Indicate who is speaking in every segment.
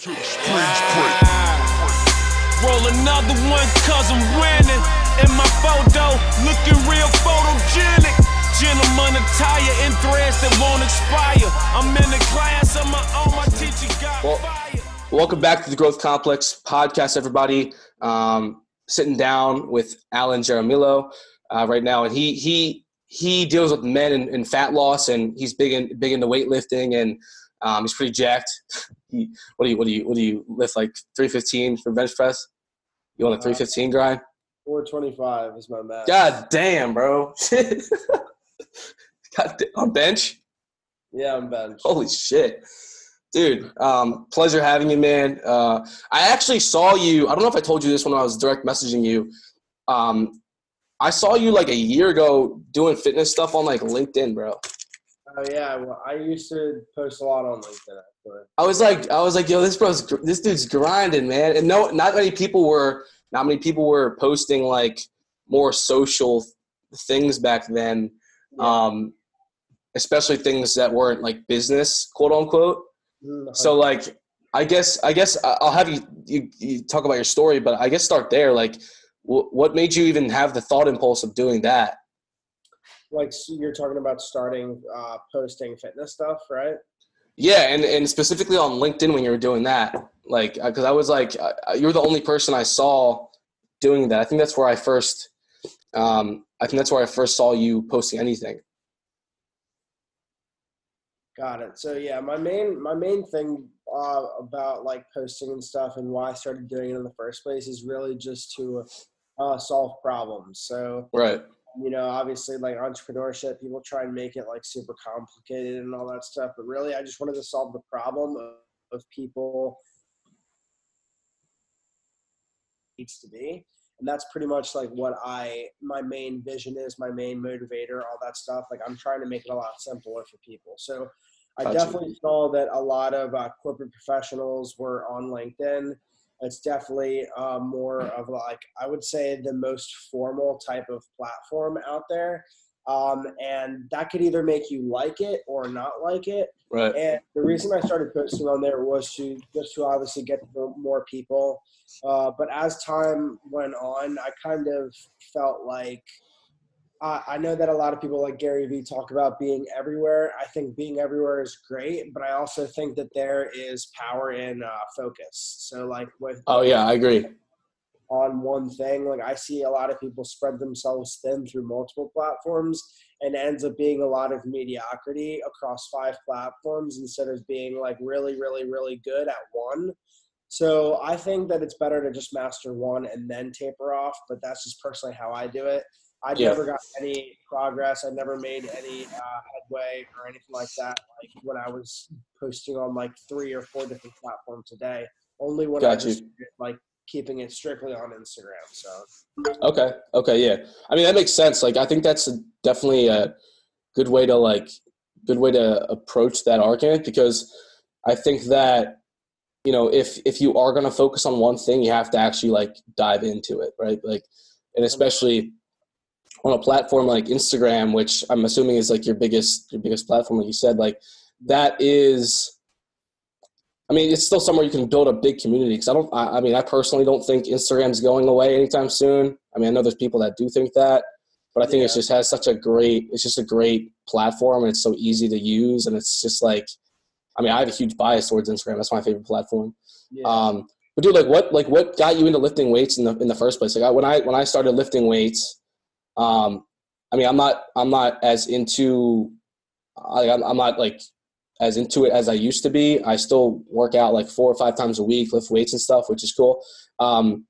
Speaker 1: to the springs break.
Speaker 2: Roll another one cause I'm winning. In my photo, looking real photogenic. Gentleman attire in threads that won't expire. I'm in the class of my own, my teacher got
Speaker 3: Well,
Speaker 2: fired.
Speaker 3: Welcome back to the Growth Complex podcast, everybody. Um, sitting down with Alan Jaramillo uh, right now, and he he he deals with men and, and fat loss, and he's big in big into weightlifting, and um, he's pretty jacked. He, what do you what do you what do you lift like three fifteen for bench press? You want a three fifteen grind?
Speaker 4: 425 is my max.
Speaker 3: God damn, bro! God, da- on bench?
Speaker 4: Yeah, I'm bench.
Speaker 3: Holy shit. Dude, um, pleasure having you, man. Uh, I actually saw you. I don't know if I told you this when I was direct messaging you. Um, I saw you like a year ago doing fitness stuff on like LinkedIn, bro.
Speaker 4: Oh yeah, well, I used to post a lot on LinkedIn.
Speaker 3: I was like, I was like, yo, this bro's, this dude's grinding, man. And no, not many people were, not many people were posting like more social things back then. Um, especially things that weren't like business, quote unquote.
Speaker 4: Mhm.
Speaker 3: So like, I guess I guess I'll have you you, you talk about your story, but I guess start there. Like, wh- what made you even have the thought impulse of doing that?
Speaker 4: like so you're talking about starting uh, posting fitness stuff, right?
Speaker 3: Yeah, and and specifically on LinkedIn when you were doing that, like, because I was like, uh, you're the only person I saw doing that. I think that's where I first, um, I think that's where I first saw you posting anything.
Speaker 4: Got it. So yeah, my main my main thing uh, about like posting and stuff and why I started doing it in the first place is really just to uh, solve problems. So
Speaker 3: Right.
Speaker 4: You know, obviously like entrepreneurship, people try and make it like super complicated and all that stuff, but really I just wanted to solve the problem of, of people needs to be. And that's pretty much like what I my main vision is, my main motivator, all that stuff. Like I'm trying to make it a lot simpler for people. So I definitely saw that a lot of uh, corporate professionals were on LinkedIn. It's definitely uh, more of like I would say the most formal type of platform out there, um, and that could either make you like it or not like it.
Speaker 3: Right.
Speaker 4: And the reason I started posting on there was to just to obviously get more people. Uh, but as time went on, I kind of felt like I I know that a lot of people like Gary Vee talk about being everywhere. I think being everywhere is great, but I also think that there is power in uh, focus. So like with
Speaker 3: Oh yeah, I agree.
Speaker 4: on one thing. Like I see a lot of people spread themselves thin through multiple platforms and ends up being a lot of mediocrity across five platforms instead of being like really, really, really good at one. So I think that it's better to just master one and then taper off, but that's just personally how I do it. I
Speaker 3: Yeah.
Speaker 4: never got any progress. I never made any uh, headway or anything like that. Like when I was posting on like three or four different platforms a day, only when I
Speaker 3: Got you.
Speaker 4: was like keeping it strictly on Instagram. So
Speaker 3: Okay. Okay. Yeah. I mean, that makes sense. Like, I think that's a, definitely a good way to like, good way to approach that argument because I think that you know if if you are going to focus on one thing, you have to actually like dive into it, right? Like, and especially on a platform like Instagram, which I'm assuming is like your biggest your biggest platform, like you said, like that is. I mean, it's still somewhere you can build a big community. Because I don't, I, I mean, I personally don't think Instagram's going away anytime soon. I mean, I know there's people that do think that, but I think it just has such a great, it's just a great platform, and it's so easy to use, and it's just like, I mean, I have a huge bias towards Instagram. That's my favorite platform.
Speaker 4: yeah,
Speaker 3: Um, but dude, like, what, like, what got you into lifting weights in the in the first place? Like, I, when I when I started lifting weights, um, I mean, I'm not I'm not as into, I, I'm, not like as into it as I used to be. I still work out like four or five times a week, lift weights and stuff, which is cool. Um,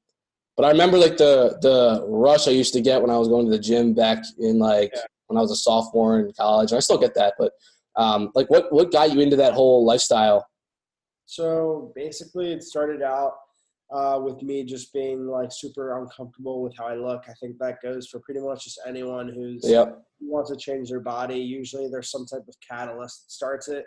Speaker 3: but I remember like the the rush I used to get when I was going to the gym back in like
Speaker 4: Yeah.
Speaker 3: when I was a sophomore in college. And I still get that, but um, like, what what got you into that whole lifestyle?
Speaker 4: So basically, it started out uh, with me just being like super uncomfortable with how I look. I think that goes for pretty much just anyone who's
Speaker 3: Yep.
Speaker 4: who wants to change their body. Usually, there's some type of catalyst that starts it.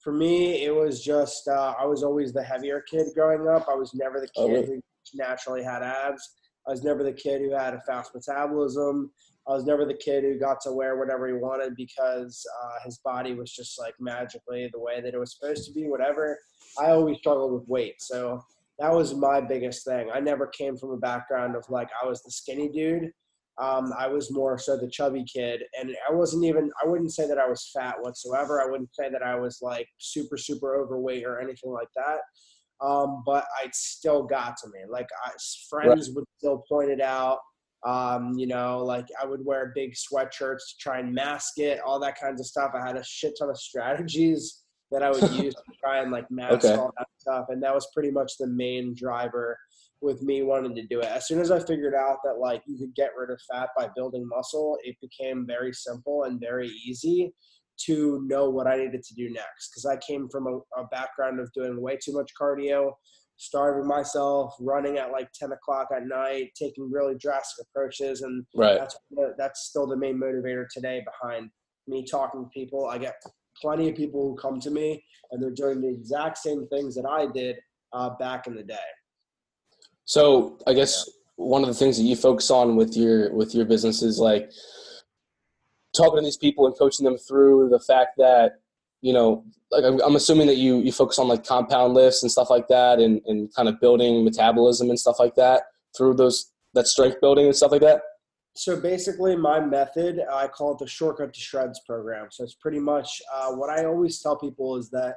Speaker 4: For me, it was just uh, I was always the heavier kid growing up. I was never the
Speaker 3: Oh,
Speaker 4: kid
Speaker 3: really?
Speaker 4: who naturally had abs. I was never the kid who had a fast metabolism. I was never the kid who got to wear whatever he wanted because uh, his body was just like magically the way that it was supposed to be. Whatever. I always struggled with weight, so that was my biggest thing. I never came from a background of like I was the skinny dude. Um, I was more so the chubby kid, and I wasn't even. I wouldn't say that I was fat whatsoever. I wouldn't say that I was like super super overweight or anything like that. Um, but I still got to me. Like I, friends right. would still point it out. Um, you know, like I would wear big sweatshirts to try and mask it, all that kinds of stuff. I had a shit ton of strategies that I would use to try and like mask okay. all that stuff. And that was pretty much the main driver with me wanting to do it. As soon as I figured out that like you could get rid of fat by building muscle, it became very simple and very easy to know what I needed to do next. Because I came from a, a, background of doing way too much cardio, starving myself, running at like 10 o'clock at night, taking really drastic approaches. And
Speaker 3: right.
Speaker 4: that's, that's still the main motivator today behind me talking to people. I get plenty of people who come to me and they're doing the exact same things that I did uh, back in the day.
Speaker 3: So I guess one of the things that you focus on with your with your business is like talking to these people and coaching them through the fact that you know like i'm assuming that you you focus on like compound lifts and stuff like that and, and kind of building metabolism and stuff like that through those that strength building and stuff like that
Speaker 4: so basically my method i call it the shortcut to shreds program so it's pretty much uh, what i always tell people is that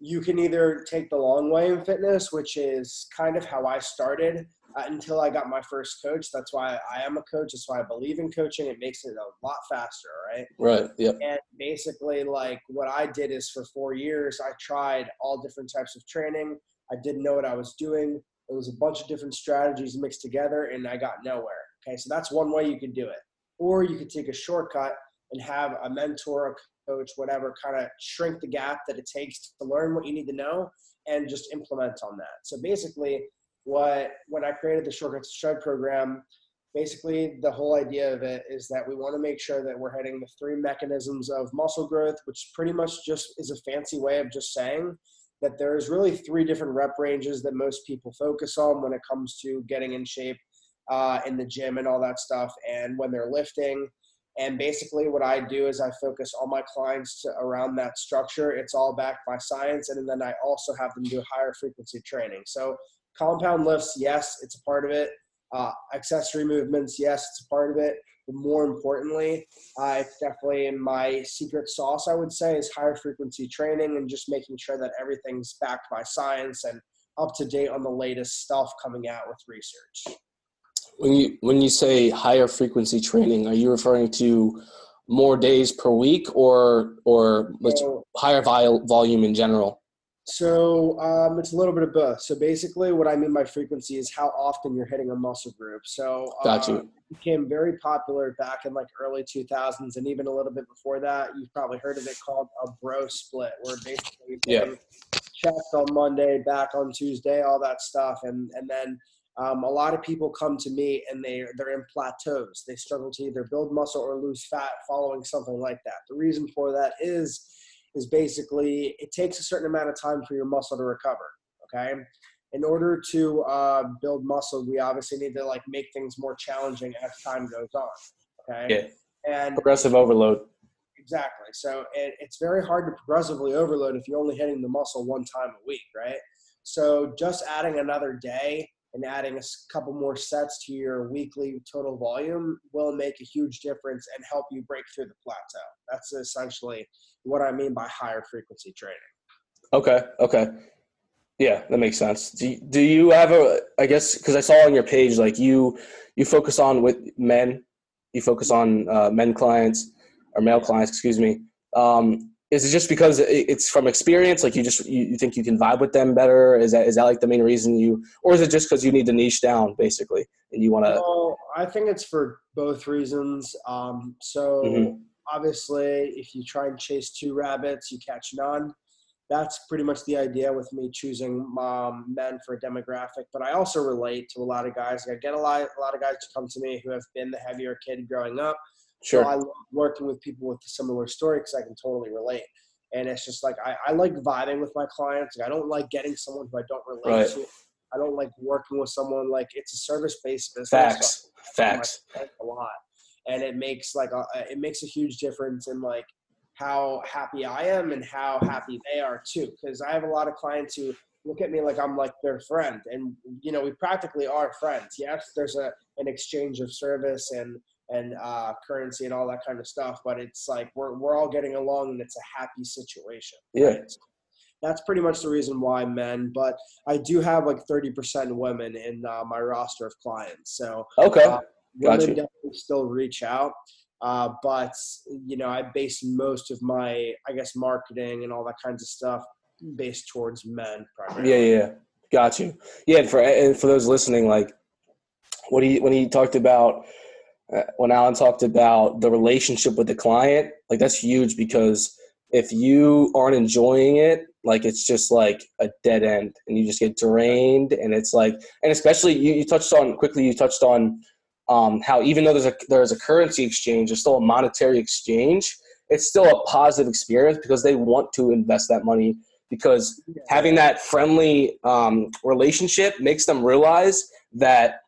Speaker 4: you can either take the long way in fitness which is kind of how i started uh, until I got my first coach. That's why I am a coach. That's why I believe in coaching. It makes it a lot faster, right?
Speaker 3: Right. Yeah.
Speaker 4: And basically, like what I did is for four years, I tried all different types of training. I didn't know what I was doing. It was a bunch of different strategies mixed together, and I got nowhere. Okay, so that's one way you could do it. Or you could take a shortcut and have a mentor, a coach, whatever, kind of shrink the gap that it takes to learn what you need to know and just implement on that. So basically, what when I created the Shortcuts to Shred program, basically the whole idea of it is that we want to make sure that we're hitting the three mechanisms of muscle growth, which pretty much just is a fancy way of just saying that there's really three different rep ranges that most people focus on when it comes to getting in shape uh, in the gym and all that stuff, and when they're lifting. And basically, what I do is I focus all my clients to, around that structure. It's all backed by science, and then I also have them do higher frequency training. So compound lifts, yes, it's a part of it. Uh, accessory movements, yes, it's a part of it. But more importantly, uh, it's definitely in my secret sauce, I would say, is higher frequency training and just making sure that everything's backed by science and up to date on the latest stuff coming out with research.
Speaker 3: When you when you say higher frequency training, are you referring to more days per week or or so, higher volume in general?
Speaker 4: So um, it's a little bit of both. So basically, what I mean by frequency is how often you're hitting a muscle group. So
Speaker 3: got you.
Speaker 4: Uh, became very popular back in like early 2000s, and even a little bit before that. You've probably heard of it called a bro split, where basically
Speaker 3: yeah.
Speaker 4: chest on Monday, back on Tuesday, all that stuff, and and then um, a lot of people come to me and they they're in plateaus. They struggle to either build muscle or lose fat following something like that. The reason for that is is basically it takes a certain amount of time for your muscle to recover. Okay. In order to uh, build muscle, we obviously need to like make things more challenging as time goes on. Okay.
Speaker 3: Yeah. And progressive overload.
Speaker 4: Exactly. So it, it's very hard to progressively overload if you're only hitting the muscle one time a week, right? So just adding another day and adding a couple more sets to your weekly total volume will make a huge difference and help you break through the plateau. That's essentially what I mean by higher frequency training.
Speaker 3: Okay. Okay. Yeah, that makes sense. Do you, do you have a? I guess because I saw on your page like you you focus on with men, you focus on uh, men clients or male clients, excuse me. Um, is it just because it's from experience? Like you just you, think you can vibe with them better? Is that is that like the main reason you, or is it just because you need to niche down basically and you want to?
Speaker 4: Well, I think it's for both reasons. Um, so. Mm-hmm obviously, if you try and chase two rabbits, you catch none. That's pretty much the idea with me choosing um, men for a demographic. But I also relate to a lot of guys. I get a lot, a lot of guys to come to me who have been the heavier kid growing up.
Speaker 3: Sure.
Speaker 4: So I love working with people with a similar story because I can totally relate. And it's just like I, I like vibing with my clients. Like, I don't like getting someone who I don't relate right. to. I don't like working with someone like it's a service based business.
Speaker 3: Facts. So Facts.
Speaker 4: A lot and it makes like a, it makes a huge difference in like how happy I am and how happy they are too. Because I have a lot of clients who look at me like I'm like their friend, and you know we practically are friends. Yes, there's a an exchange of service and and uh, currency and all that kind of stuff, but it's like we're we're all getting along and it's a happy situation.
Speaker 3: Yeah.
Speaker 4: Right? That's pretty much the reason why men, but I do have like 30% women in uh, my roster of clients. So
Speaker 3: Okay.
Speaker 4: uh, women
Speaker 3: Gotcha.
Speaker 4: definitely still reach out. Uh, but you know, I base most of my, I guess, marketing and all that kinds of stuff based towards men primarily.
Speaker 3: Yeah, yeah, yeah. Got you. Yeah, and for and for those listening, like what he when he talked about when Alan talked about the relationship with the client, like that's huge because if you aren't enjoying it, like it's just like a dead end, and you just get drained, and it's like, and especially you, you touched on quickly, you touched on um, how even though there's a there's a currency exchange, there's still a monetary exchange. It's still a positive experience because they want to invest that money because having that friendly um, relationship makes them realize that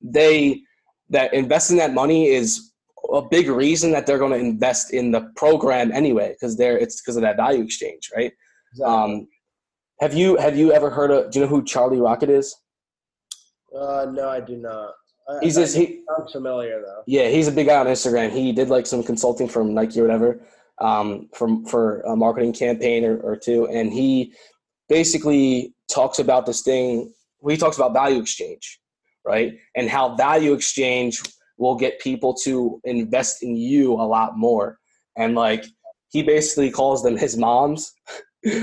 Speaker 3: they that investing that money is a big reason that they're going to invest in the program anyway because they're it's because of that value exchange right
Speaker 4: Exactly.
Speaker 3: um, have you have you ever heard of do you know who charlie rocket is
Speaker 4: uh, no, I do not. I,
Speaker 3: he's
Speaker 4: I,
Speaker 3: this he
Speaker 4: I'm familiar though.
Speaker 3: yeah he's a big guy on instagram he did like some consulting from nike or whatever um, for for a marketing campaign or, or two and he basically talks about this thing he talks about value exchange right? And how value exchange will get people to invest in you a lot more. And like he basically calls them his moms.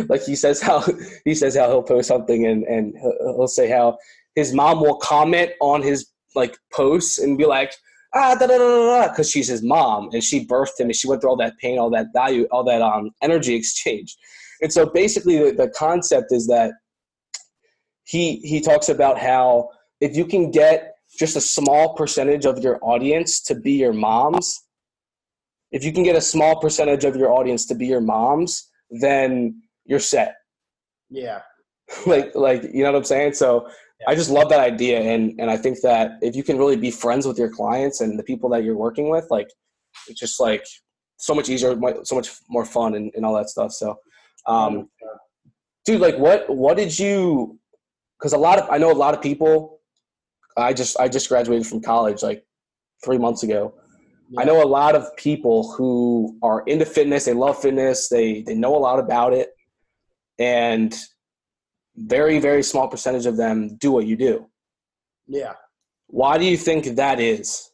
Speaker 3: Like he says how he says how he'll post something and and he'll say how his mom will comment on his like posts and be like ah da da da da because she's his mom and she birthed him and she went through all that pain all that value all that um energy exchange. And so basically the, the concept is that he he talks about how if you can get just a small percentage of your audience to be your moms if you can get a small percentage of your audience to be your moms then you're set.
Speaker 4: Yeah.
Speaker 3: like like you know what i'm saying? So i just love that idea and and i think that if you can really be friends with your clients and the people that you're working with like it's just like so much easier so much more fun and, and all that stuff. So um dude like what what did you because a lot of i know a lot of people i just i just graduated from college like three months ago i know a lot of people who are into fitness they love fitness they they know a lot about it and very very small percentage of them do what you do
Speaker 4: Yeah.
Speaker 3: why do you think that is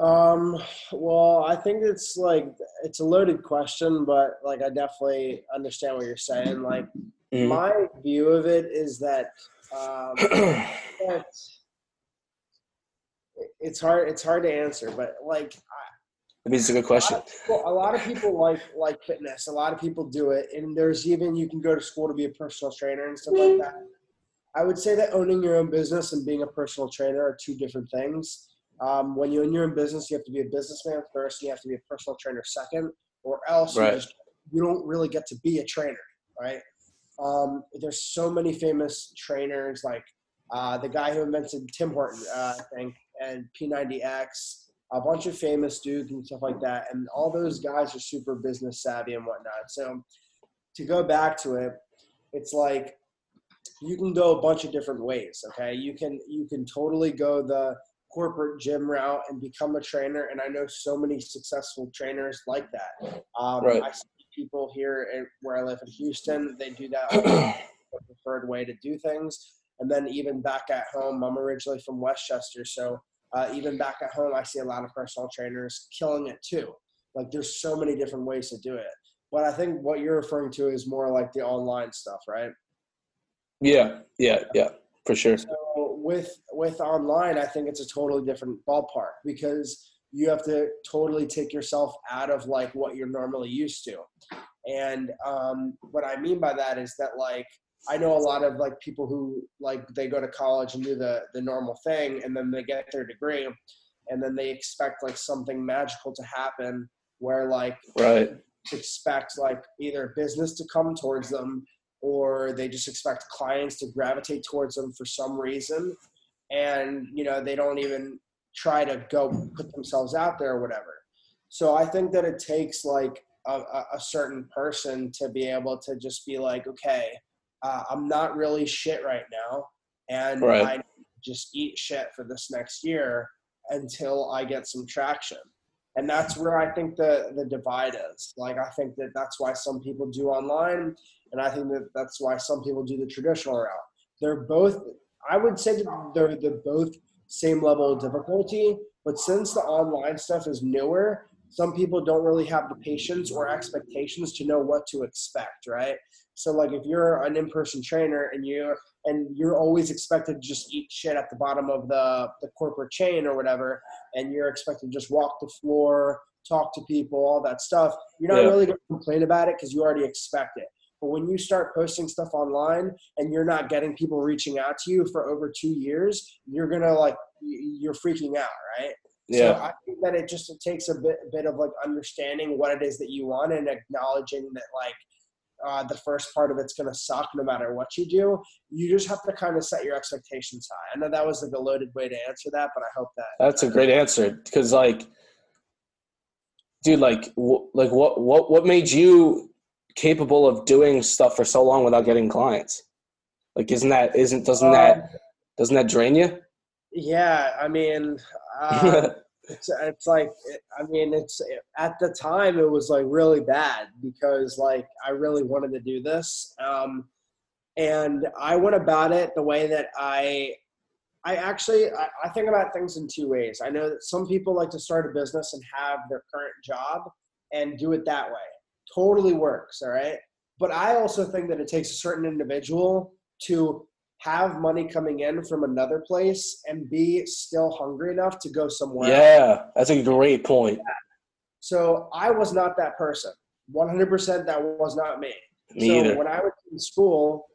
Speaker 4: Um, well, I think it's like it's a loaded question, but like I definitely understand what you're saying. Like
Speaker 3: Mhm.
Speaker 4: my view of it is that um, that it's hard. It's hard to answer, but like
Speaker 3: I mean, it's a good question
Speaker 4: well, a lot of people like like fitness. A lot of people do it, and there's even you can go to school to be a personal trainer and stuff like that. I would say that owning your own business and being a personal trainer are two different things. Um, when you own your own business, you have to be a businessman first. You have to be a personal trainer second, or else
Speaker 3: Right.
Speaker 4: you, just, you don't really get to be a trainer, right? Um, there's so many famous trainers, like uh, the guy who invented Tim Horton, uh, I think, and P90X, a bunch of famous dudes and stuff like that. And all those guys are super business savvy and whatnot. So to go back to it, it's like you can go a bunch of different ways. Okay, you can you can totally go the corporate gym route and become a trainer. And I know so many successful trainers like that. Um,
Speaker 3: Right.
Speaker 4: I see people here where I live in Houston. They do that. preferred way to do things. And then even back at home, I'm originally from Westchester, so uh, even back at home, I see a lot of personal trainers killing it too. Like there's so many different ways to do it. But I think what you're referring to is more like the online stuff, right?
Speaker 3: yeah yeah yeah for sure
Speaker 4: So with with online, I think it's a totally different ballpark because you have to totally take yourself out of like what you're normally used to. And um, what I mean by that is that like I know a lot of like people who like they go to college and do the the normal thing, and then they get their degree, and then they expect like something magical to happen where like
Speaker 3: right
Speaker 4: expect like either business to come towards them or they just expect clients to gravitate towards them for some reason and you know they don't even try to go put themselves out there or whatever. So I think that it takes like a, a certain person to be able to just be like, okay, uh, I'm not really shit right now, and right. I just eat shit for this next year until I get some traction. And that's where I think the the divide is. Like I think that that's why some people do online, and I think that that's why some people do the traditional route. They're both. I would say they're they're both same level of difficulty, but since the online stuff is newer, some people don't really have the patience or expectations to know what to expect, right? So like if you're an in-person trainer and you're and you're always expected to just eat shit at the bottom of the, the corporate chain or whatever, and you're expected to just walk the floor, talk to people, all that stuff, you're not yeah. really gonna complain about it because you already expect it. But when you start posting stuff online and you're not getting people reaching out to you for over two years, you're gonna like you're freaking out, right? Yeah. So I think that it just it takes a bit, a bit of like understanding what it is that you want and acknowledging that like uh, the first part of it's going to suck no matter what you do. You just have to kind of set your expectations high. I know that was like a loaded way to answer that, but I hope that
Speaker 3: that's a great answer because like, dude, like, w- like what what what made you capable of doing stuff for so long without getting clients? Like, isn't that isn't doesn't that um, doesn't that drain you?
Speaker 4: Yeah, I mean, uh, it's, it's like I mean, it's at the time it was like really bad because like I really wanted to do this, um, and I went about it the way that I. I actually I, I think about things in two ways. I know that some people like to start a business and have their current job and do it that way. Totally works, all right. But I also think that it takes a certain individual to have money coming in from another place and be still hungry enough to go somewhere.
Speaker 3: Yeah, that's a great point.
Speaker 4: So I was not that person. 100% that was not me.
Speaker 3: Me
Speaker 4: so
Speaker 3: either.
Speaker 4: when I was in school,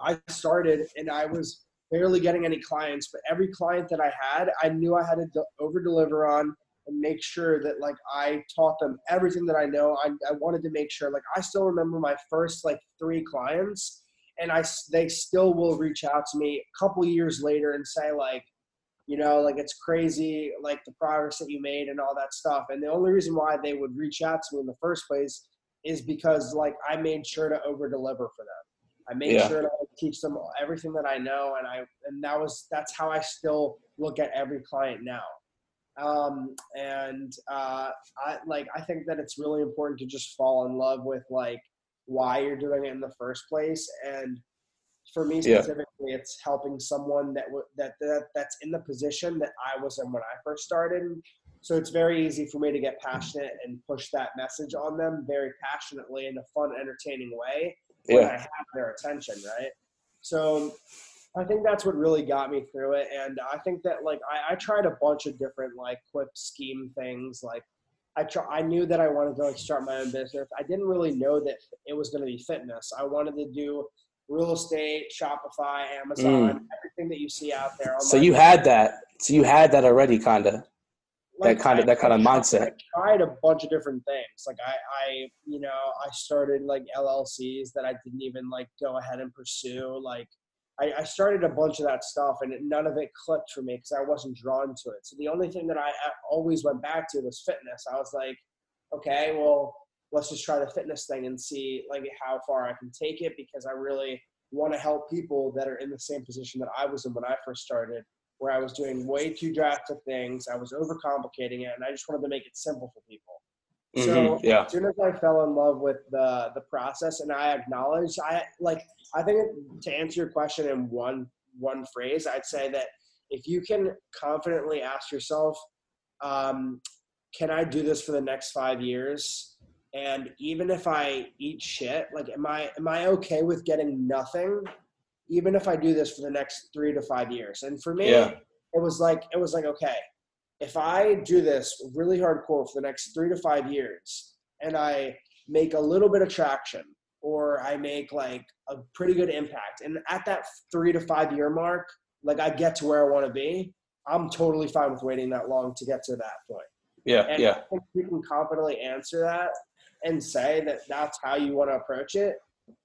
Speaker 4: I started and I was barely getting any clients, but every client that I had, I knew I had to over deliver on and make sure that like I taught them everything that I know. I, I wanted to make sure like I still remember my first like three clients and I they still will reach out to me a couple years later and say like, you know, like it's crazy, like the progress that you made and all that stuff. And the only reason why they would reach out to me in the first place is because like I made sure to over deliver for them. I made yeah. sure to teach them everything that I know, and I and that was that's how I still look at every client now. Um, and uh, I like I think that it's really important to just fall in love with like why you're doing it in the first place. And for me specifically, yeah. it's helping someone that, w- that that that's in the position that I was in when I first started. So it's very easy for me to get passionate and push that message on them very passionately in a fun, entertaining way when yeah. I have their attention, right? So I think that's what really got me through it. And I think that like I, I tried a bunch of different like quick scheme things like I try, I knew that I wanted to like start my own business. I didn't really know that it was going to be fitness. I wanted to do real estate, Shopify, Amazon, mm. everything that you see out there.
Speaker 3: So you had that. So you had that already, kind of. Like that kind of that kind of mindset.
Speaker 4: I tried a bunch of different things. Like I, I, you know, I started like LLCs that I didn't even like go ahead and pursue. Like I, I started a bunch of that stuff and none of it clicked for me because I wasn't drawn to it. So the only thing that I always went back to was fitness. I was like, okay, well, let's just try the fitness thing and see like how far I can take it because I really want to help people that are in the same position that I was in when I first started, where I was doing way too drastic things. I was overcomplicating it, and I just wanted to make it simple for people. Mm-hmm, so yeah. as soon as I fell in love with the the process and I acknowledged, I like I think to answer your question in one one phrase, I'd say that if you can confidently ask yourself, um, can I do this for the next five years? And even if I eat shit, like am I am I okay with getting nothing? Even if I do this for the next three to five years. And for me, yeah. it was like it was like, okay, if I do this really hardcore for the next three to five years and I make a little bit of traction or I make like a pretty good impact, and at that three to five year mark, like I get to where I want to be, I'm totally fine with waiting that long to get to that point.
Speaker 3: Yeah,
Speaker 4: and
Speaker 3: yeah.
Speaker 4: If you can confidently answer that and say that that's how you want to approach it,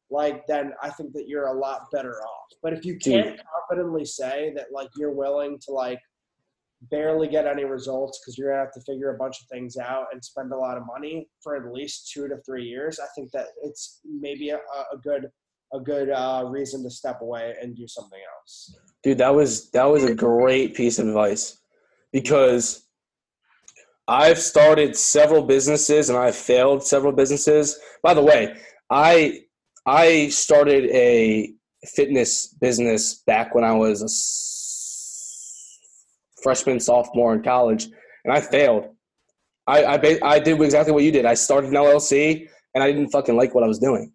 Speaker 4: like then I think that you're a lot better off. But if you can't Dude. confidently say that like you're willing to like barely get any results because you're gonna have to figure a bunch of things out and spend a lot of money for at least two to three years, I think that it's maybe a, a good a good uh, reason to step away and do something else.
Speaker 3: Dude, that was that was a great piece of advice because I've started several businesses and I've failed several businesses. By the way, I I started a fitness business back when I was a freshman, sophomore in college, and I failed. I I, I did exactly what you did. I started an LLC, and I didn't fucking like what I was doing.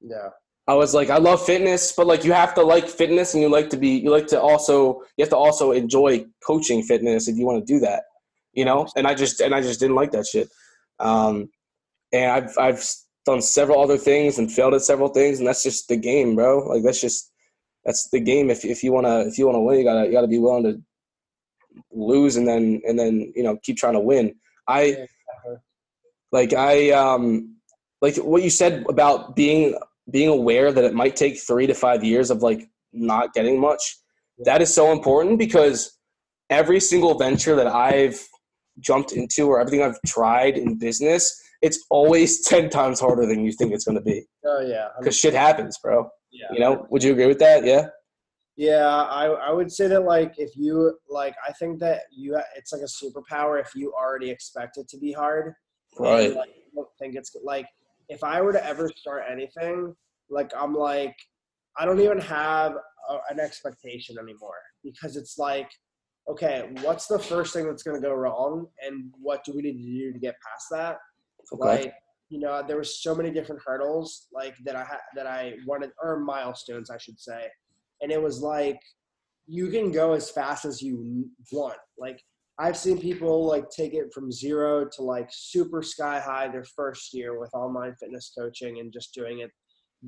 Speaker 4: Yeah.
Speaker 3: I was like, I love fitness, but like you have to like fitness, and you like to be, you like to also, you have to also enjoy coaching fitness if you want to do that, you know. And I just, and I just didn't like that shit. Um, and I've, I've done several other things and failed at several things, and that's just the game, bro. Like that's just, that's the game. If if you wanna, if you wanna win, you gotta, you gotta be willing to lose and then and then you know keep trying to win. I like I um like what you said about being being aware that it might take three to five years of like not getting much. That is so important because every single venture that I've jumped into or everything I've tried in business, it's always ten times harder than you think it's going to be.
Speaker 4: Oh yeah,
Speaker 3: because shit happens, bro.
Speaker 4: Yeah,
Speaker 3: you know. Would you agree with that? Yeah.
Speaker 4: Yeah, I, I would say that like if you like I think that you it's like a superpower if you already expect it to be hard.
Speaker 3: Right.
Speaker 4: And, like, don't think it's like if I were to ever start anything, like I'm like I don't even have a, an expectation anymore because it's like okay, what's the first thing that's going to go wrong and what do we need to do to get past that?
Speaker 3: Okay.
Speaker 4: Like you know, there was so many different hurdles like that I had that I wanted or milestones I should say and it was like you can go as fast as you want. Like I've seen people like take it from zero to like super sky high their first year with online fitness coaching and just doing it,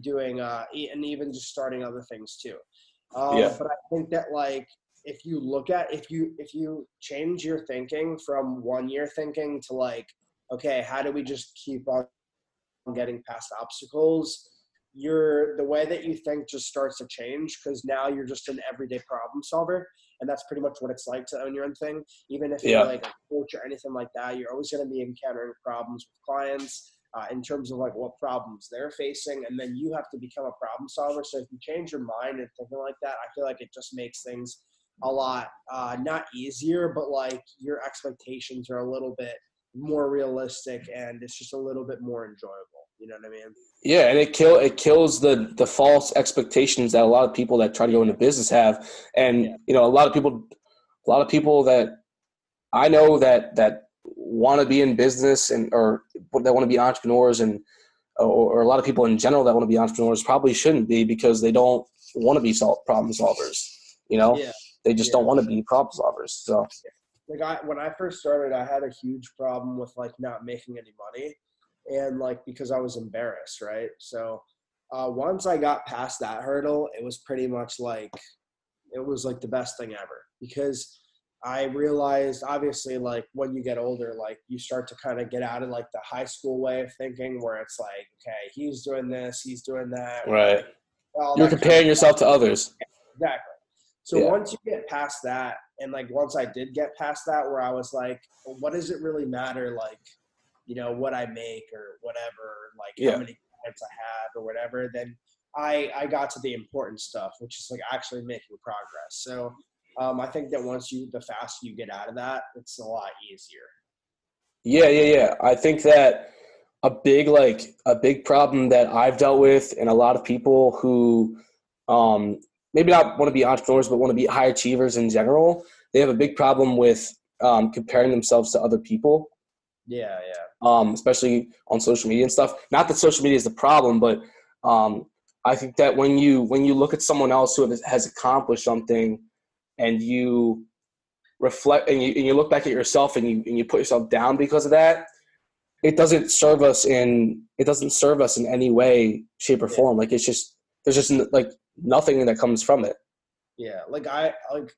Speaker 4: doing uh, and even just starting other things too. Um,
Speaker 3: yeah.
Speaker 4: But I think that like if you look at if you if you change your thinking from one year thinking to like okay how do we just keep on getting past obstacles your the way that you think just starts to change because now you're just an everyday problem solver and that's pretty much what it's like to own your own thing. Even if you're like a coach or anything like that you're always going to be encountering problems with clients uh, in terms of like what problems they're facing and then you have to become a problem solver. So if you change your mind and thinking like that i feel like it just makes things a lot uh, not easier but like your expectations are a little bit more realistic and it's just a little bit more enjoyable you know what i mean
Speaker 3: yeah, and it kill it kills the the false expectations that a lot of people that try to go into business have, and yeah. you know a lot of people, a lot of people that I know that that want to be in business and or that want to be entrepreneurs and or, or, a lot of people in general that want to be entrepreneurs probably shouldn't be because they don't want to be problem solvers. You know,
Speaker 4: yeah.
Speaker 3: they just
Speaker 4: yeah.
Speaker 3: don't want to be problem solvers. So,
Speaker 4: like I when I first started, I had a huge problem with like not making any money and like because I was embarrassed, right? So uh, once I got past that hurdle, it was pretty much like it was like the best thing ever because I realized obviously like when you get older, like you start to kind of get out of like the high school way of thinking where it's like, okay, he's doing this, he's doing that.
Speaker 3: Right. You're comparing kind of yourself to others.
Speaker 4: Exactly. So yeah. once you get past that, and like once I did get past that, where I was like, well, what does it really matter? Like, you know what I make or whatever, like
Speaker 3: yeah.
Speaker 4: how many clients I have or whatever, then I I got to the important stuff, which is like actually making progress. So um, I think that once you the faster you get out of that, it's a lot easier.
Speaker 3: Yeah, yeah, yeah. I think that a big like a big problem that I've dealt with and a lot of people who um, maybe not want to be entrepreneurs but want to be high achievers in general, they have a big problem with um, comparing themselves to other people.
Speaker 4: Yeah, yeah.
Speaker 3: Um, especially on social media and stuff. Not that social media is the problem, but um, I think that when you when you look at someone else who has accomplished something, and you reflect and you, and you look back at yourself and you and you put yourself down because of that, it doesn't serve us in it doesn't serve us in any way, shape, or form. Like it's just there's just like nothing that comes from it.
Speaker 4: Yeah, like I like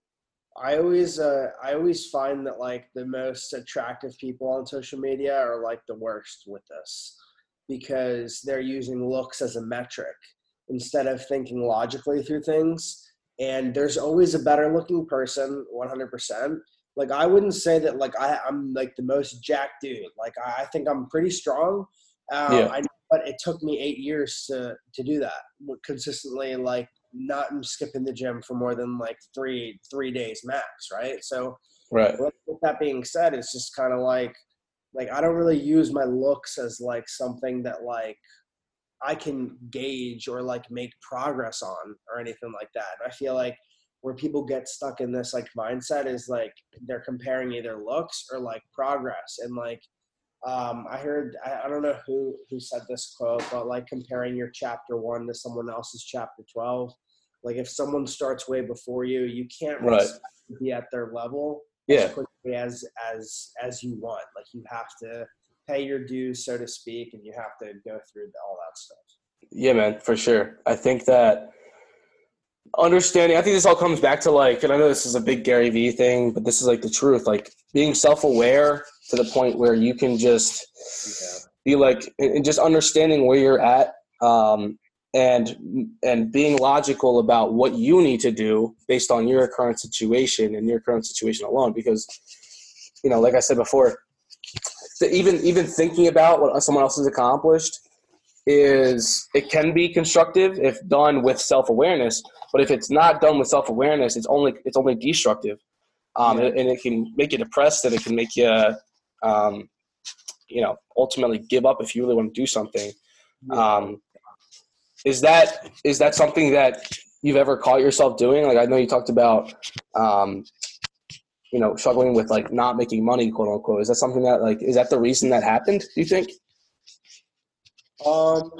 Speaker 4: I always uh, I always find that like the most attractive people on social media are like the worst with this because they're using looks as a metric instead of thinking logically through things. And there's always a better looking person, 100%, like I wouldn't say that like I, I'm like the most jack dude. Like I, I think I'm pretty strong. Um,
Speaker 3: Yeah.
Speaker 4: I, but it took me eight years to to do that consistently. Like not skipping the gym for more than like three three days max. Right. So
Speaker 3: Right.
Speaker 4: with with that being said, it's just kind of like like I don't really use my looks as like something that like I can gauge or like make progress on or anything like that. And I feel like where people get stuck in this like mindset is like they're comparing either looks or like progress and like um, I heard I, I don't know who who said this quote, but like comparing your chapter one to someone else's chapter twelve. Like if someone starts way before you, you can't
Speaker 3: Right.
Speaker 4: be at their level
Speaker 3: Yeah.
Speaker 4: as quickly as as as you want. Like you have to pay your dues, so to speak, and you have to go through all that stuff.
Speaker 3: Yeah, man, for sure. I think that understanding, I think this all comes back to like, and I know this is a big Gary Vee thing, but this is like the truth, like being self aware to the point where you can just be like, just understanding where you're at. Um, and and being logical about what you need to do based on your current situation and your current situation alone because you know like i said before the, even even thinking about what someone else has accomplished is it can be constructive if done with self-awareness but if it's not done with self-awareness it's only it's only destructive um,
Speaker 4: Yeah.
Speaker 3: and, and it can make you depressed and it can make you um, you know ultimately give up if you really want to do something um, is that is that something that you've ever caught yourself doing like i know you talked about um, you know struggling with like not making money quote unquote is that something that like is that the reason that happened do you think
Speaker 4: Um,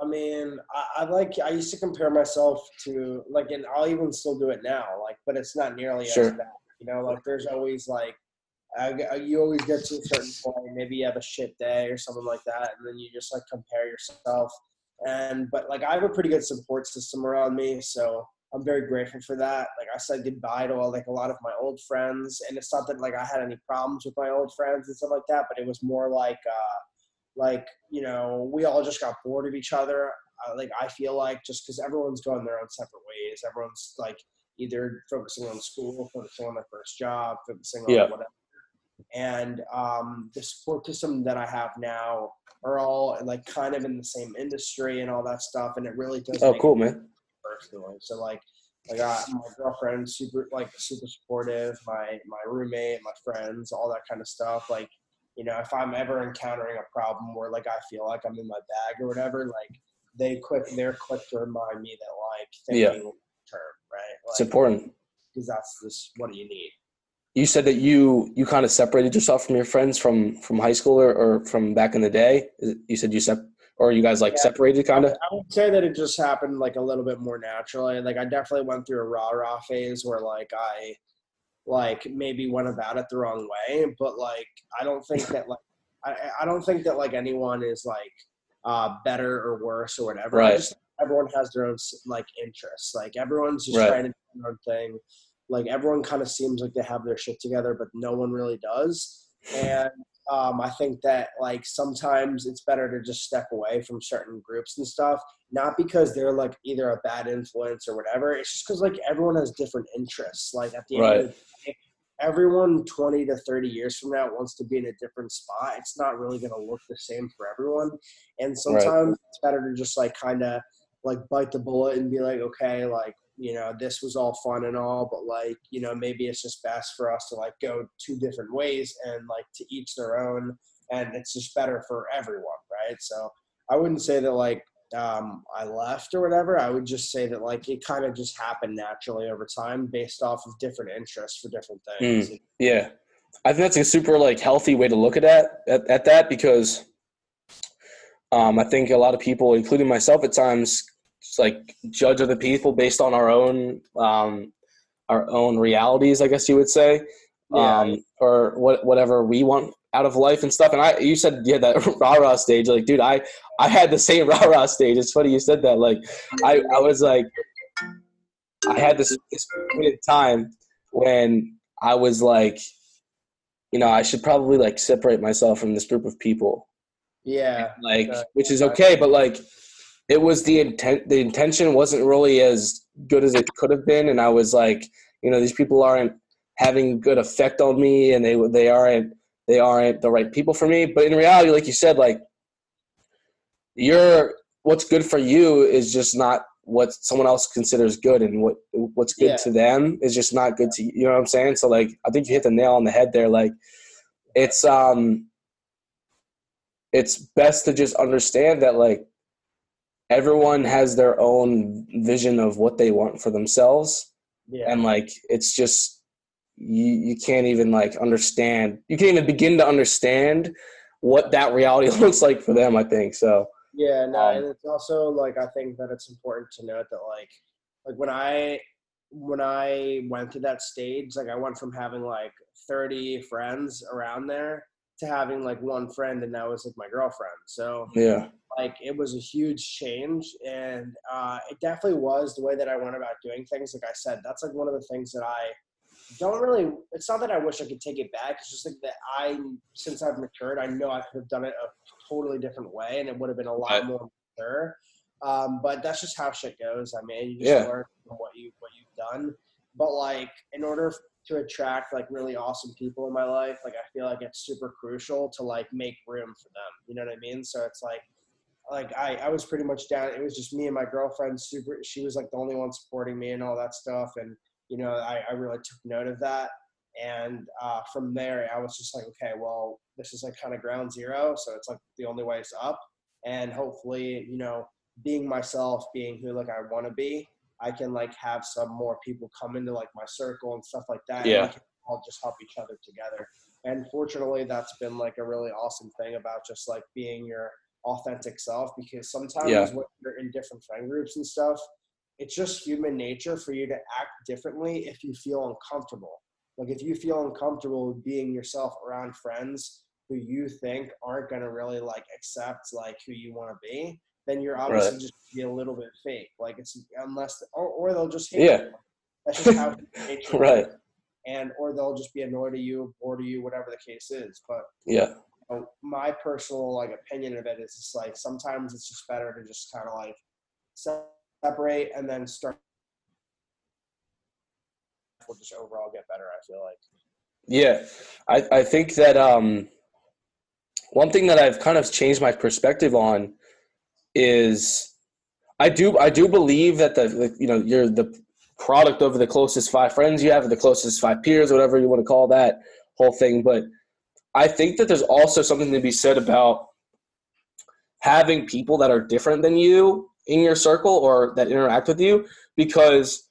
Speaker 4: I mean, I, I like I used to compare myself to like, and I'll even still do it now. Like, but it's not nearly
Speaker 3: Sure.
Speaker 4: as bad. You know, like there's always like, I, I- you always get to a certain point. Maybe you have a shit day or something like that, and then you just like compare yourself. And but like I have a pretty good support system around me, so I'm very grateful for that. Like I said goodbye to like a lot of my old friends, and it's not that like I had any problems with my old friends and stuff like that, but it was more like. uh like you know we all just got bored of each other uh, like i feel like just because everyone's going their own separate ways everyone's like either focusing on school focusing on their first job focusing on
Speaker 3: Yeah.
Speaker 4: whatever and um, the support system that i have now are all like kind of in the same industry and all that stuff and it really does
Speaker 3: oh cool man
Speaker 4: personally. So like I got my girlfriend super like super supportive, my my roommate, my friends, all that kind of stuff. Like, you know, if I'm ever encountering a problem where like I feel like I'm in my bag or whatever, like they quick they're quick to remind me that like
Speaker 3: Yeah.
Speaker 4: term, right?
Speaker 3: it's important
Speaker 4: because that's just what do you need.
Speaker 3: You said that you you kind of separated yourself from your friends from from high school or, or from back in the day you said you sep or you guys like
Speaker 4: Yeah.
Speaker 3: separated kind of
Speaker 4: I would say that it just happened like a little bit more naturally. Like I definitely went through a rah rah phase where like I like maybe went about it the wrong way, but like I don't think that like I, I don't think that like anyone is like uh better or worse or whatever. I
Speaker 3: Right.
Speaker 4: just everyone has their own like interests. Like everyone's just
Speaker 3: Right.
Speaker 4: trying to do their own thing. Like everyone kind of seems like they have their shit together, but no one really does. And um, I think that like sometimes it's better to just step away from certain groups and stuff, not because they're like either a bad influence or whatever. It's just because like everyone has different interests. Like at the end of the day, everyone 20 to 30 years from now wants to be in a different spot. It's not really going to look the same for everyone. And sometimes it's better to just like kind of like bite the bullet and be like, okay, like, you know, this was all fun and all, but like, you know, maybe it's just best for us to like go two different ways and like to each their own. And it's just better for everyone, right? So I wouldn't say that like um, I left or whatever. I would just say that like it kind of just happened naturally over time based off of different interests for different things.
Speaker 3: Yeah, I think that's a super like healthy way to look at that at, at that because um, I think a lot of people, including myself, at times, just like judge other people based on our own um, our own realities. I guess you would say,
Speaker 4: Yeah.
Speaker 3: um, or what whatever we want out of life and stuff. And I, you said had that rah rah stage. Like, dude, I I had the same rah rah stage. It's funny you said that. Like, I I was like, I had this this period of time when I was like, you know, I should probably like separate myself from this group of people,
Speaker 4: Yeah.
Speaker 3: like,
Speaker 4: Okay.
Speaker 3: which is okay, but like, it was the intent. The intention wasn't really as good as it could have been, and I was like, you know, these people aren't having good effect on me and they they aren't they aren't the right people for me. But in reality, like you said, like you're what's good for you is just not what someone else considers good and what what's good
Speaker 4: Yeah.
Speaker 3: to them is just not good to you. You know what I'm saying? So like I think you hit the nail on the head there. Like it's um it's best to just understand that like everyone has their own vision of what they want for themselves
Speaker 4: Yeah.
Speaker 3: and like it's just you you can't even like understand you can't even begin to understand what that reality looks like for them i think so
Speaker 4: Yeah, no,
Speaker 3: Um,
Speaker 4: and it's also like I think that it's important to note that like like when I when I went to that stage, like I went from having like 30 friends around there to having like one friend and that was like my girlfriend. So
Speaker 3: yeah
Speaker 4: like it was a huge change and uh, it definitely was the way that I went about doing things. Like I said, that's like one of the things that I don't really. It's not that I wish I could take it back. It's just like that I, since I've matured, I know I could have done it a totally different way, and it would have been a lot
Speaker 3: Right.
Speaker 4: more mature. Um, but that's just how shit goes. I mean, you just
Speaker 3: Yeah.
Speaker 4: learn from what you what you've done. But like, in order to attract like really awesome people in my life, like I feel like it's super crucial to like make room for them. You know what I mean? So it's like like I, I was pretty much down. It was just me and my girlfriend. Super. She was like the only one supporting me and all that stuff. And you know, I, I really took note of that. And uh, from there, I was just like, okay, well, this is like kind of ground zero. So it's like the only way is up. And hopefully, you know, being myself, being who like I want to be, I can like have some more people come into like my circle and stuff like that.
Speaker 3: Yeah.
Speaker 4: all just help each other together. And fortunately, that's been like a really awesome thing about just like being your authentic self because sometimes
Speaker 3: Yeah.
Speaker 4: when you're in different friend groups and stuff, it's just human nature for you to act differently if you feel uncomfortable. Like if you feel uncomfortable being yourself around friends who you think aren't gonna really like accept like who you want to be, then you're obviously
Speaker 3: Right.
Speaker 4: just be a little bit fake. Like it's unless or, or they'll just hate
Speaker 3: Yeah.
Speaker 4: you. That's just how nature
Speaker 3: Right.
Speaker 4: And or they'll just be annoyed at you, bored of you, whatever the case is. But
Speaker 3: yeah
Speaker 4: know, my personal like opinion of it is just like sometimes it's just better to just kind of like separate and then start will just overall get better i feel like
Speaker 3: Yeah, I, I think that um, one thing that I've kind of changed my perspective on is I do I do believe that the, you know you're the product of the closest five friends you have, the closest five peers, whatever you want to call that whole thing. But I think that there's also something to be said about having people that are different than you in your circle or that interact with you because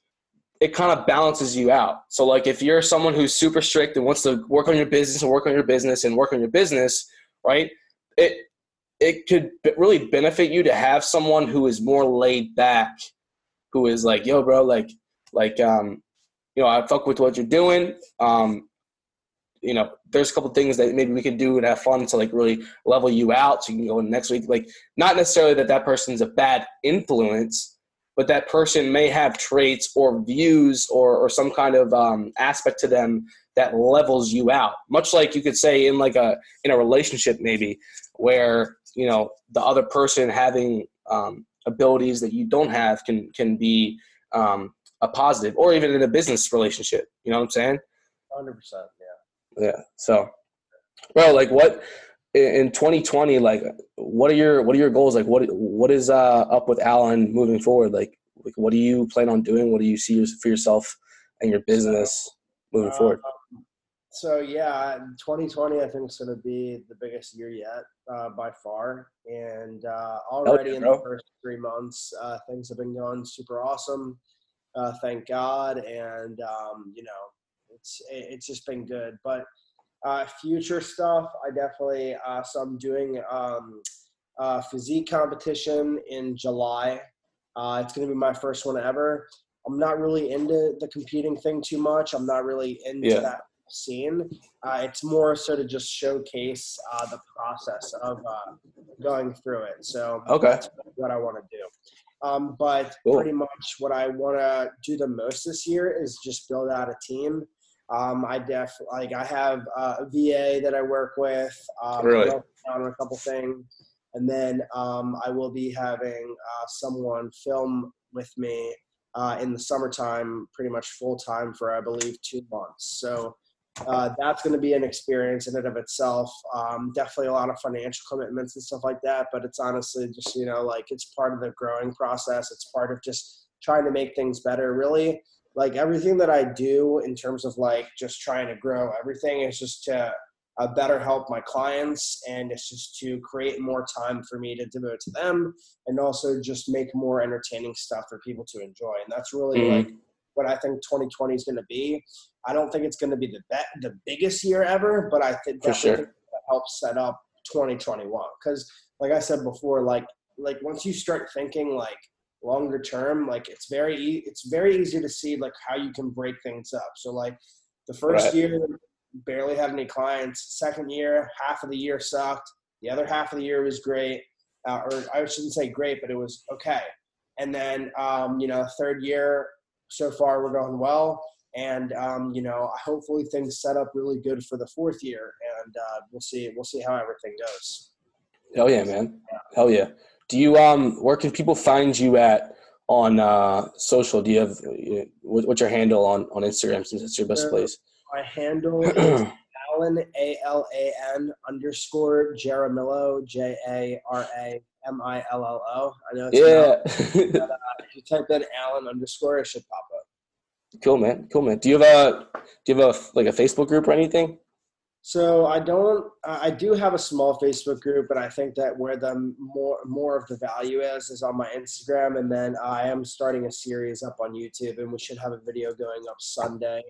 Speaker 3: it kind of balances you out. So like if you're someone who's super strict and wants to work on your business and work on your business and work on your business, right? It it could really benefit you to have someone who is more laid back, who is like, yo, bro, like like um, you know, I fuck with what you're doing. Um, you know, there's a couple things that maybe we can do and have fun to like really level you out so you can go in next week. Like, not necessarily that that person's a bad influence, but that person may have traits or views or, or some kind of um, aspect to them that levels you out. Much like you could say in like a in a relationship maybe where you know the other person having um, abilities that you don't have can can be um, a positive, or even in a business relationship. You know what I'm saying?
Speaker 4: 100% yeah
Speaker 3: Yeah. So, bro, like, what in in 2020? Like, what are your what are your goals? Like, what what is uh, up with Alan moving forward? Like, like, what do you plan on doing? What do you see for yourself and your business moving forward?
Speaker 4: So yeah 2020 i think is going to be the biggest year yet uh, by far. And uh, already
Speaker 3: yeah,
Speaker 4: in the first three months uh, things have been going super awesome. Uh, thank god. And um, you know it's it, it's just been good. But uh, future stuff i definitely uh, so i'm doing um, uh, physique competition in july. Uh, it's going to be my first one ever. I'm not really into the competing thing too much. I'm not really into
Speaker 3: Yeah.
Speaker 4: that scene uh, it's more sort of just showcase uh, the process of uh, going through it so
Speaker 3: Okay.
Speaker 4: that's what i want to do um, but
Speaker 3: Cool.
Speaker 4: pretty much what I want to do the most this year is just build out a team. Um, I def like I have uh, a VA that I work with. Um,
Speaker 3: Really?
Speaker 4: on a couple things, and then um, I will be having uh, someone film with me uh, in the summertime, pretty much full time for I believe two months. So uh, that's going to be an experience in and of itself. Um, definitely a lot of financial commitments and stuff like that, but it's honestly just you know like it's part of the growing process. It's part of just trying to make things better. Really, like everything that I do in terms of like just trying to grow everything is just to uh, better help my clients and it's just to create more time for me to devote to them and also just make more entertaining stuff for people to enjoy and that's really mm-hmm. like what I think 2020 is going to be. I don't think it's going to be the be- the biggest year ever, but I think that sure. helps set up 2021 because, like I said before, like like once you start thinking like longer term, like it's very e- it's very easy to see like how you can break things up. So like the first right. year barely had any clients. Second year, half of the year sucked. The other half of the year was great, uh, or I shouldn't say great, but it was okay. And then, um, you know, third year, so far we're going well. And um, you know, hopefully things set up really good for the fourth year, and uh, we'll see. We'll see how everything goes.
Speaker 3: Hell yeah, man! Yeah. Hell yeah! Do you um? Where can people find you at on uh, social? Do you have what's your handle on on Instagram since it's your best place?
Speaker 4: My handle is Alan A L A N underscore Jaramillo J A R A M I L L O. I know.
Speaker 3: yeah.
Speaker 4: but, uh, if you type in Alan underscore, it should pop up.
Speaker 3: Cool, man. Cool, man. Do you have a do you have a like a Facebook group or anything?
Speaker 4: So I don't. I do have a small Facebook group, but I think that where the more more of the value is is on my Instagram, and then I am starting a series up on YouTube, and we should have a video going up Sunday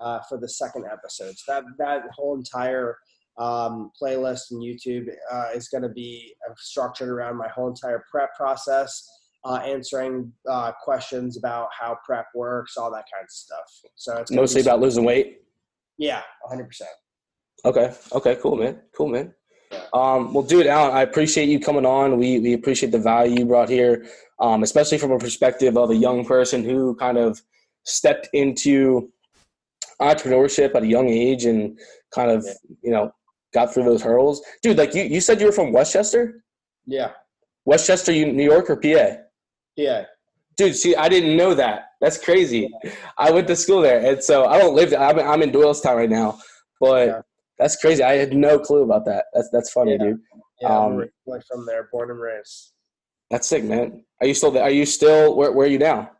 Speaker 4: uh, for the second episode. So that that whole entire um, playlist and YouTube uh, is going to be uh, structured around my whole entire prep process, uh, answering uh, questions about how prep works, all that kind of stuff. So it's
Speaker 3: mostly about losing weight.
Speaker 4: Yeah, 100. percent
Speaker 3: Okay. Okay. Cool, man. Cool, man. Um, well, dude, Alan, I appreciate you coming on. We we appreciate the value you brought here, um, especially from a perspective of a young person who kind of stepped into entrepreneurship at a young age and kind of you know got through those hurdles. Dude, like you, you said you were from Westchester?
Speaker 4: Yeah.
Speaker 3: Westchester, New York or PA?
Speaker 4: Yeah.
Speaker 3: Dude, see, I didn't know that. That's crazy. I went to school there, and so I don't live. There. I'm, I'm in Doylestown right now, but yeah. that's crazy. I had no clue about that. That's that's funny,
Speaker 4: yeah.
Speaker 3: dude.
Speaker 4: Yeah, um, I'm like from there, born and raised.
Speaker 3: That's sick, man. Are you still there? Are you still where? Where are you now?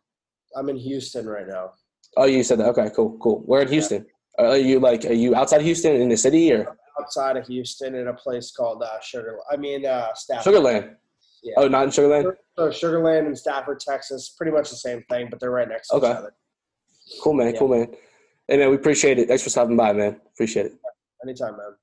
Speaker 4: I'm in Houston right now.
Speaker 3: Oh, you said that. Okay, cool, cool. Where in Houston? Yeah. Are you like? Are you outside Houston in the city or?
Speaker 4: Outside of Houston in a place called uh, Sugar. I mean, uh,
Speaker 3: Stafford. Sugar Land. Yeah. Oh, not in Sugar Land.
Speaker 4: So Sugar Land and Stafford, Texas, pretty much the same thing, but they're right next to okay. each other.
Speaker 3: Cool, man. Yeah. Cool, man. Hey, man, we appreciate it. Thanks for stopping by, man. Appreciate it.
Speaker 4: Anytime, man.